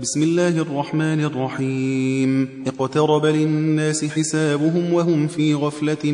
بسم الله الرحمن الرحيم. اقترب للناس حسابهم وهم في غفلة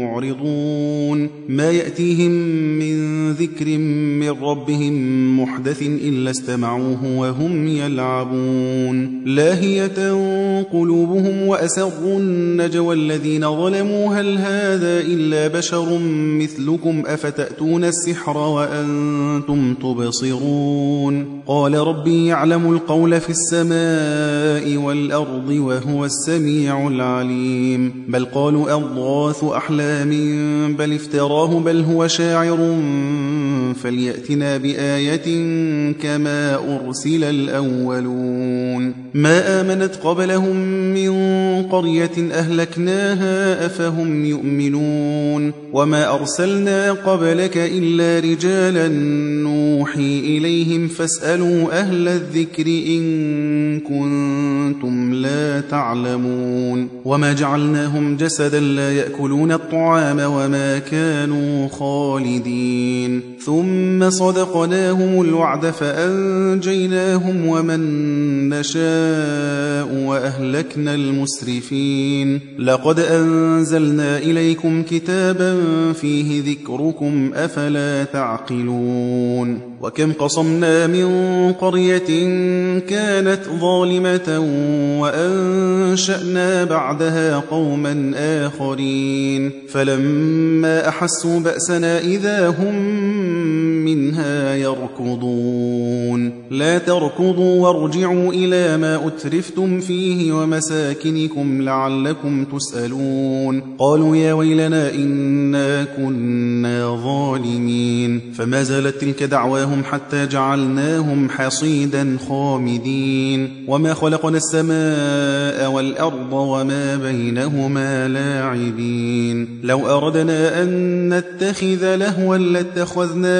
معرضون. ما يأتيهم من ذكر من ربهم محدث إلا استمعوه وهم يلعبون. لاهية قلوبهم وأسروا النجوى الذين ظلموا. هل هذا إلا بشر مثلكم؟ أفتأتون السحر وأنتم تبصرون؟ قال ربي يعلم القول القول في السماء والأرض وهو السميع العليم. بل قالوا أضغاث أحلام بل افتراه بل هو شاعر فليأتنا بآية كما أرسل الأولون. ما آمنت قبلهم من قرية أهلكناها أفهم يؤمنون. وما أرسلنا قبلك إلا رجالا نوحي إليهم فاسألوا أهل الذكر إن كنتم لا تعلمون. وما جعلناهم جسدا لا يأكلون الطعام وما كانوا خالدين. ثم صدقناهم الوعد فأنجيناهم ومن نشاء وأهلكنا المسرفين. لقد أنزلنا إليكم كتابا فيه ذكركم أفلا تعقلون. وكم قصمنا من قرية كانت ظالمة وأنشأنا بعدها قوما آخرين. فلما أحسوا بأسنا إذا هم منها يركضون. لا تركضوا وارجعوا إلى ما أترفتم فيه ومساكنكم لعلكم تسألون. قالوا يا ويلنا إنا كنا ظالمين. فما زالت تلك دعواهم حتى جعلناهم حصيدا خامدين. وما خلقنا السماء والأرض وما بينهما لاعبين. لو أردنا أن نتخذ لهوا لاتخذناه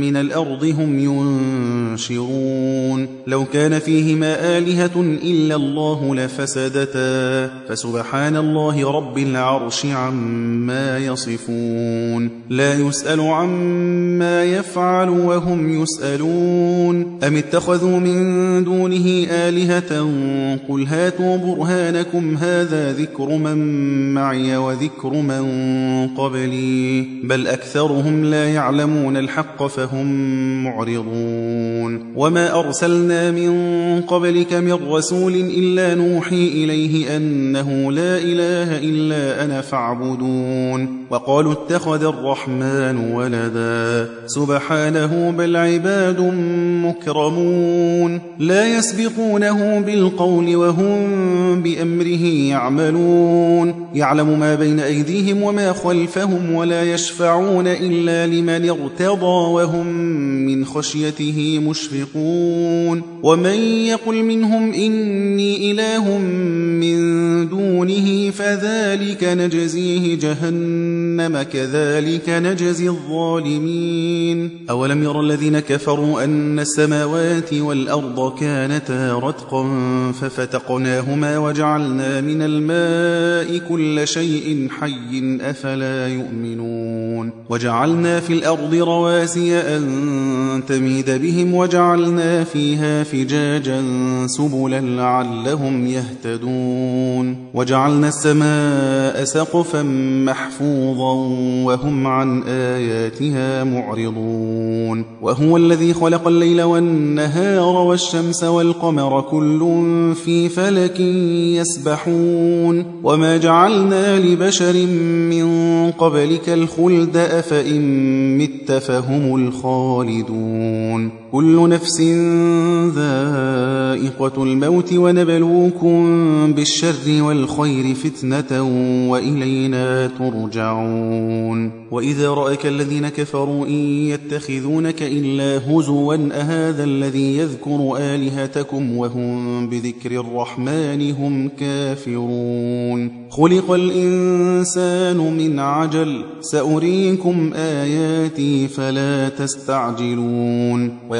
من الأرض هم ينشرون. لو كان فيهما آلهة إلا الله لفسدتا. فسبحان الله رب العرش عما يصفون. لا يسأل عما يفعل وهم يسألون. أم اتخذوا من دونه آلهة؟ قل هاتوا برهانكم. هذا ذكر من معي وذكر من قبلي. بل أكثرهم لا يعلمون الحق فهم معرضون. وما أرسلنا من قبلك من رسول إلا نوحي إليه أنه لا إله إلا أنا فاعبدون. وقالوا اتخذ الرحمن ولدا. سبحانه بل عباد مكرمون. لا يسبقونه بالقول وهم بأمره يعملون. يعلم ما بين أيديهم وما خلفهم ولا يشفعون إلا لمن ارتضى وهم من خشيته مشفقون ومن يقل منهم إني إله من دونه فذلك نجزيه جهنم كذلك نجزي الظالمين أولم ير الذين كفروا أن السماوات والأرض كانتا رتقا ففتقناهما وجعلنا من الماء كل شيء حي أفلا يؤمنون وجعلنا في الأرض رواسي أن تميد بهم وجعلنا فيها فجاجا سبلا لعلهم يهتدون وجعلنا السماء سقفا محفوظا وهم عن آياتها معرضون وهو الذي خلق الليل والنهار والشمس والقمر كل في فلك يسبحون وما جعلنا لبشر من قبلك الخلد أفإن مت فهم الخالدون كل نفس ذائقة الموت ونبلوكم بالشر والخير فتنة وإلينا ترجعون. وإذا رأك الذين كفروا إن يتخذونك إلا هزوا أهذا الذي يذكر آلهتكم وهم بذكر الرحمن هم كافرون. خلق الإنسان من عجل سأريكم آياتي فلا تستعجلون.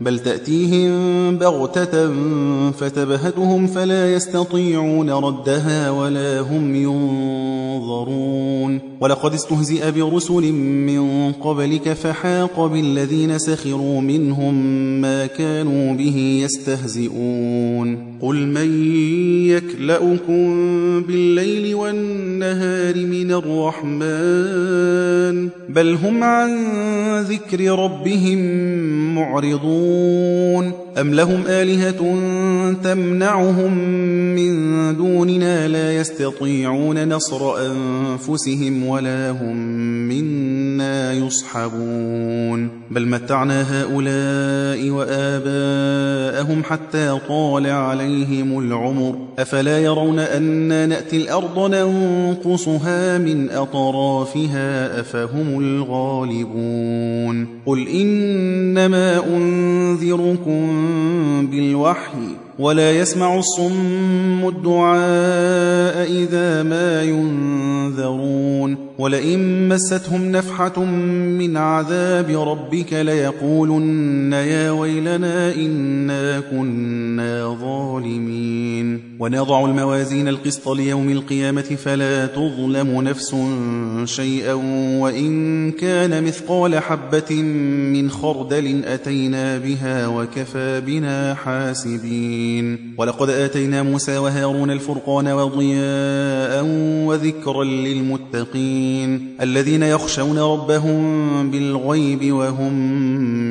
بل تأتيهم بغتة فتبهتهم فلا يستطيعون ردها ولا هم ينظرون. ولقد استهزئ برسل من قبلك فحاق بالذين سخروا منهم ما كانوا به يستهزئون. قل من يكلأكم بالليل والنهار من الرحمن؟ بل هم عن ذكر ربهم معرضون. أم لهم آلهة تمنعهم من دوننا لا يستطيعون نصر أنفسهم ولا هم منا يصحبون. بل متعنا هؤلاء وآباءهم حتى طال عليهم العمر. أفلا يرون أنا نأتي الأرض ننقصها من أطرافها؟ أفهم الغالبون. قل إنما أنذركم بالوحي. ولا يسمع الصم الدعاء إذا ما ينذرون ولئن مستهم نفحة من عذاب ربك ليقولن يا ويلنا إنا كنا ظالمين. ونضع الموازين القسط ليوم القيامة فلا تظلم نفس شيئا وإن كان مثقال حبة من خردل أتينا بها وكفى بنا حاسبين. ولقد آتينا موسى وهارون الفرقان وضياء وذكرا للمتقين. المؤمنين الذين يخشون ربهم بالغيب وهم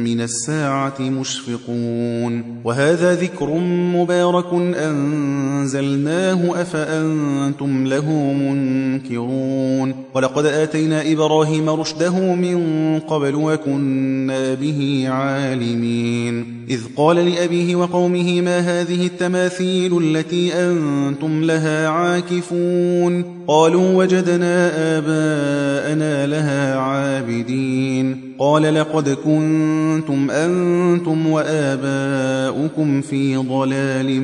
من الساعة مشفقون. وهذا ذكر مبارك أنزلناه أفأنتم له منكرون. ولقد آتينا إبراهيم رشده من قبل وكنا به عالمين. إذ قال لأبيه وقومه ما هذه التماثيل التي أنتم لها عاكفون؟ قالوا وجدنا آباءنا لها عابدين. قال لقد كنتم أنتم وآباؤكم في ضلال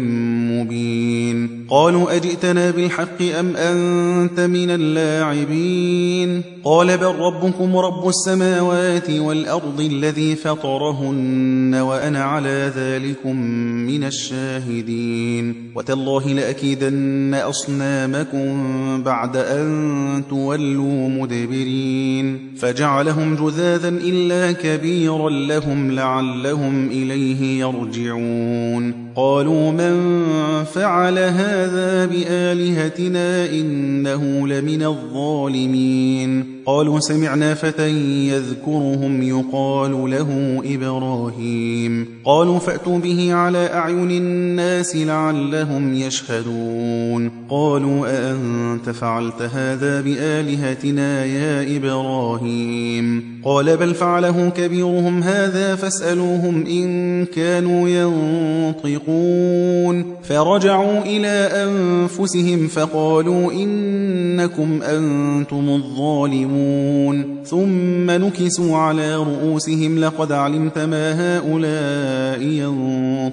مبين. قالوا أجئتنا بالحق أم أنت من اللاعبين؟ قال بل ربكم رب السماوات والأرض الذي فطرهن وأنا على ذلكم من الشاهدين. وتالله لأكيدن أصنامكم بعد أن تولوا مدبرين. فجعلهم جذاذا إلا كبيرا لهم لعلهم إليه يرجعون. قالوا من فعل هذا بآلهتنا إنه لمن الظالمين. قالوا سمعنا فتى يذكرهم يقال له إبراهيم. قالوا فأتوا به على أعين الناس لعلهم يشهدون. قالوا أأنت فعلت هذا بآلهتنا يا إبراهيم؟ قال بل فعله كبيرهم هذا فاسألوهم إن كانوا ينطقون. فرجعوا إلى أنفسهم فقالوا إنكم أنتم الظالمون ثم نكسوا على رؤوسهم لقد علمت ما هؤلاء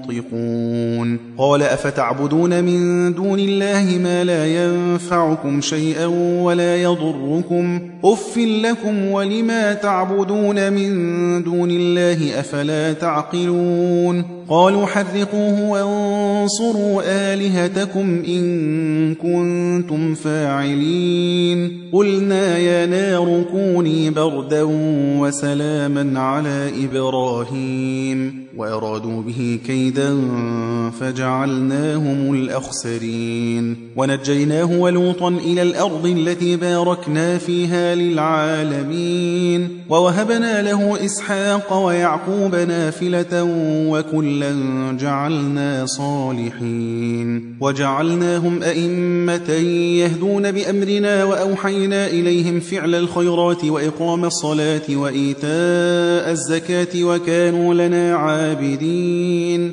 ينطقون قال أفتعبدون من دون الله ما لا ينفعكم شيئا ولا يضركم أف لكم ولما تعبدون من دون الله أفلا تعقلون قالوا حرقوه وانصروا آلهتكم إن كنتم فاعلين. قلنا يا نار كوني بردا وسلاما على إبراهيم. وأرادوا به كيدا فجعلناهم الأخسرين. ونجيناه ولوطا إلى الأرض التي باركنا فيها للعالمين. ووهبنا له إسحاق ويعقوب نافلة وكلا جعلنا صالحين. وجعلناهم أئمة يهدون بأمرنا وأوحينا إليهم فعل الخيرات وإقام الصلاة وإيتاء الزكاة وكانوا لنا عابدين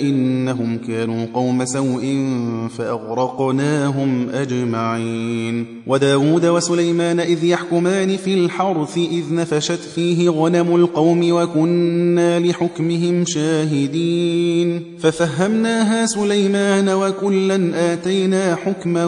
إنهم كانوا قوم سوء فأغرقناهم أجمعين. وداود وسليمان إذ يحكمان في الحرث إذ نفشت فيه غنم القوم وكنا لحكمهم شاهدين. ففهمناها سليمان وكلا آتينا حكما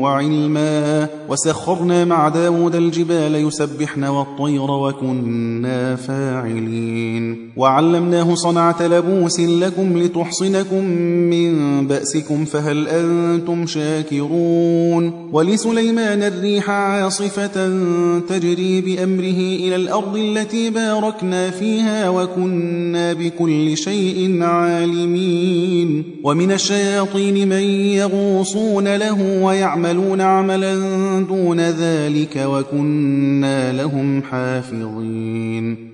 وعلما. وسخرنا مع داود الجبال يسبحن والطير وكنا فاعلين. وعلمناه صنعة لبوس لكم لتحصنكم من بأسكم فهل أنتم شاكرون ولسليمان الريح عاصفة تجري بأمره إلى الأرض التي باركنا فيها وكنا بكل شيء عالمين ومن الشياطين من يغوصون له ويعملون عملا دون ذلك وكنا لهم حافظين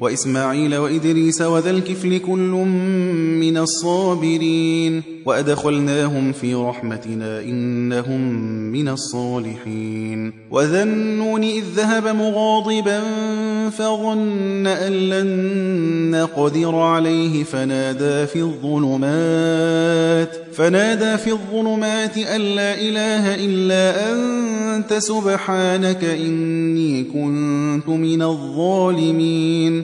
وإسماعيل وإدريس وذا الكفل كل من الصابرين وأدخلناهم في رحمتنا إنهم من الصالحين وذا النون إذ ذهب مغاضبا فظن أن لن نقدر عليه فنادى في الظلمات فنادى في الظلمات أن لا إله إلا أنت سبحانك إني كنت من الظالمين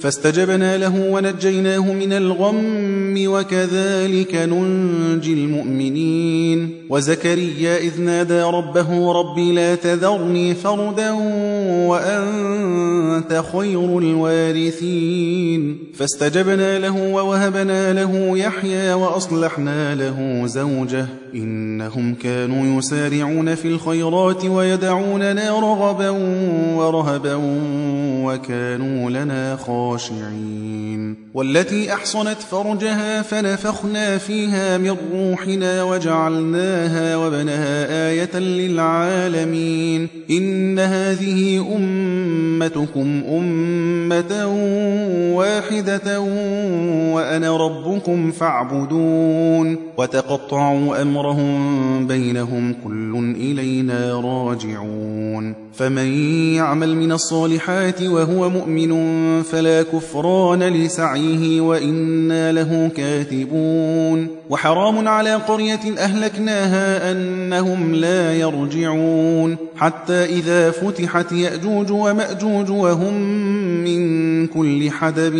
فاستجبنا له ونجيناه من الغم وكذلك ننجي المؤمنين. وزكريا إذ نادى ربه رب لا تذرني فردا وأنت خير الوارثين. فاستجبنا له ووهبنا له يحيى وأصلحنا له زوجه. إنهم كانوا يسارعون في الخيرات ويدعوننا رغبا ورهبا وكانوا لنا خاشعين. والتي أحصنت فرجها فنفخنا فيها من روحنا وجعلناها وبنها آية للعالمين. إن هذه أمتكم أمة واحدة وأنا ربكم فاعبدون. وتقطعوا أمرهم بينهم كل إلينا راجعون. فمن يعمل من الصالحات وهو مؤمن فلا كفران لسعيه وإنا له كاتبون وحرام على قرية أهلكناها أنهم لا يرجعون. حتى إذا فتحت يأجوج ومأجوج وهم من كل حدب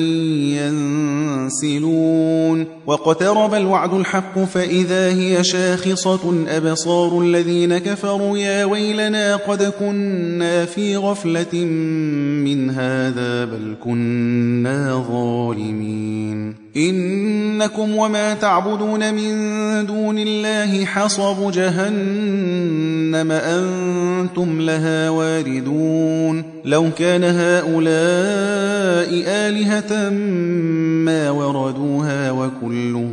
ينسلون. واقترب الوعد الحق فإذا هي شاخصة أبصار الذين كفروا يا ويلنا قد كنا في غفلة من هذا بل كنا ظالمين. إنكم وما تعبدون من دون الله حصب جهنم أنتم لها واردون لو كان هؤلاء آلهة ما وردوها وكل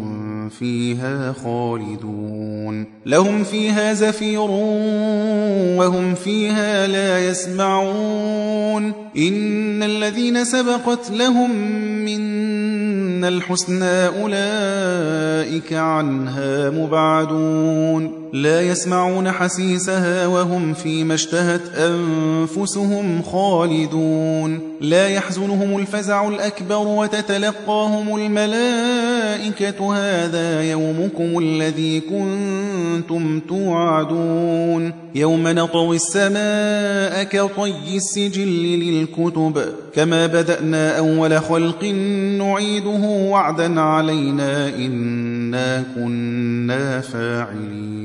فيها خالدون لهم فيها زفير وهم فيها لا يسمعون إن الذين سبقت لهم من الحسنى أولئك عنها مبعدون لا يسمعون حسيسها وهم فيما اشتهت أنفسهم خالدون. لا يحزنهم الفزع الأكبر وتتلقاهم الملائكة. هذا يومكم الذي كنتم توعدون. يوم نطوي السماء كطي السجل للكتب. كما بدأنا أول خلق نعيده وعدا علينا. إنا كنا فاعلين.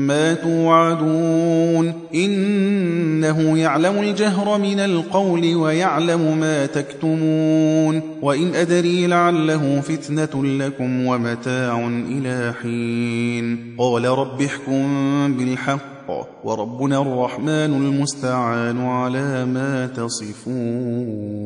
ما توعدون إنه يعلم الجهر من القول ويعلم ما تكتمون وإن أدري لعله فتنة لكم ومتاع إلى حين قال رب احكم بالحق وربنا الرحمن المستعان على ما تصفون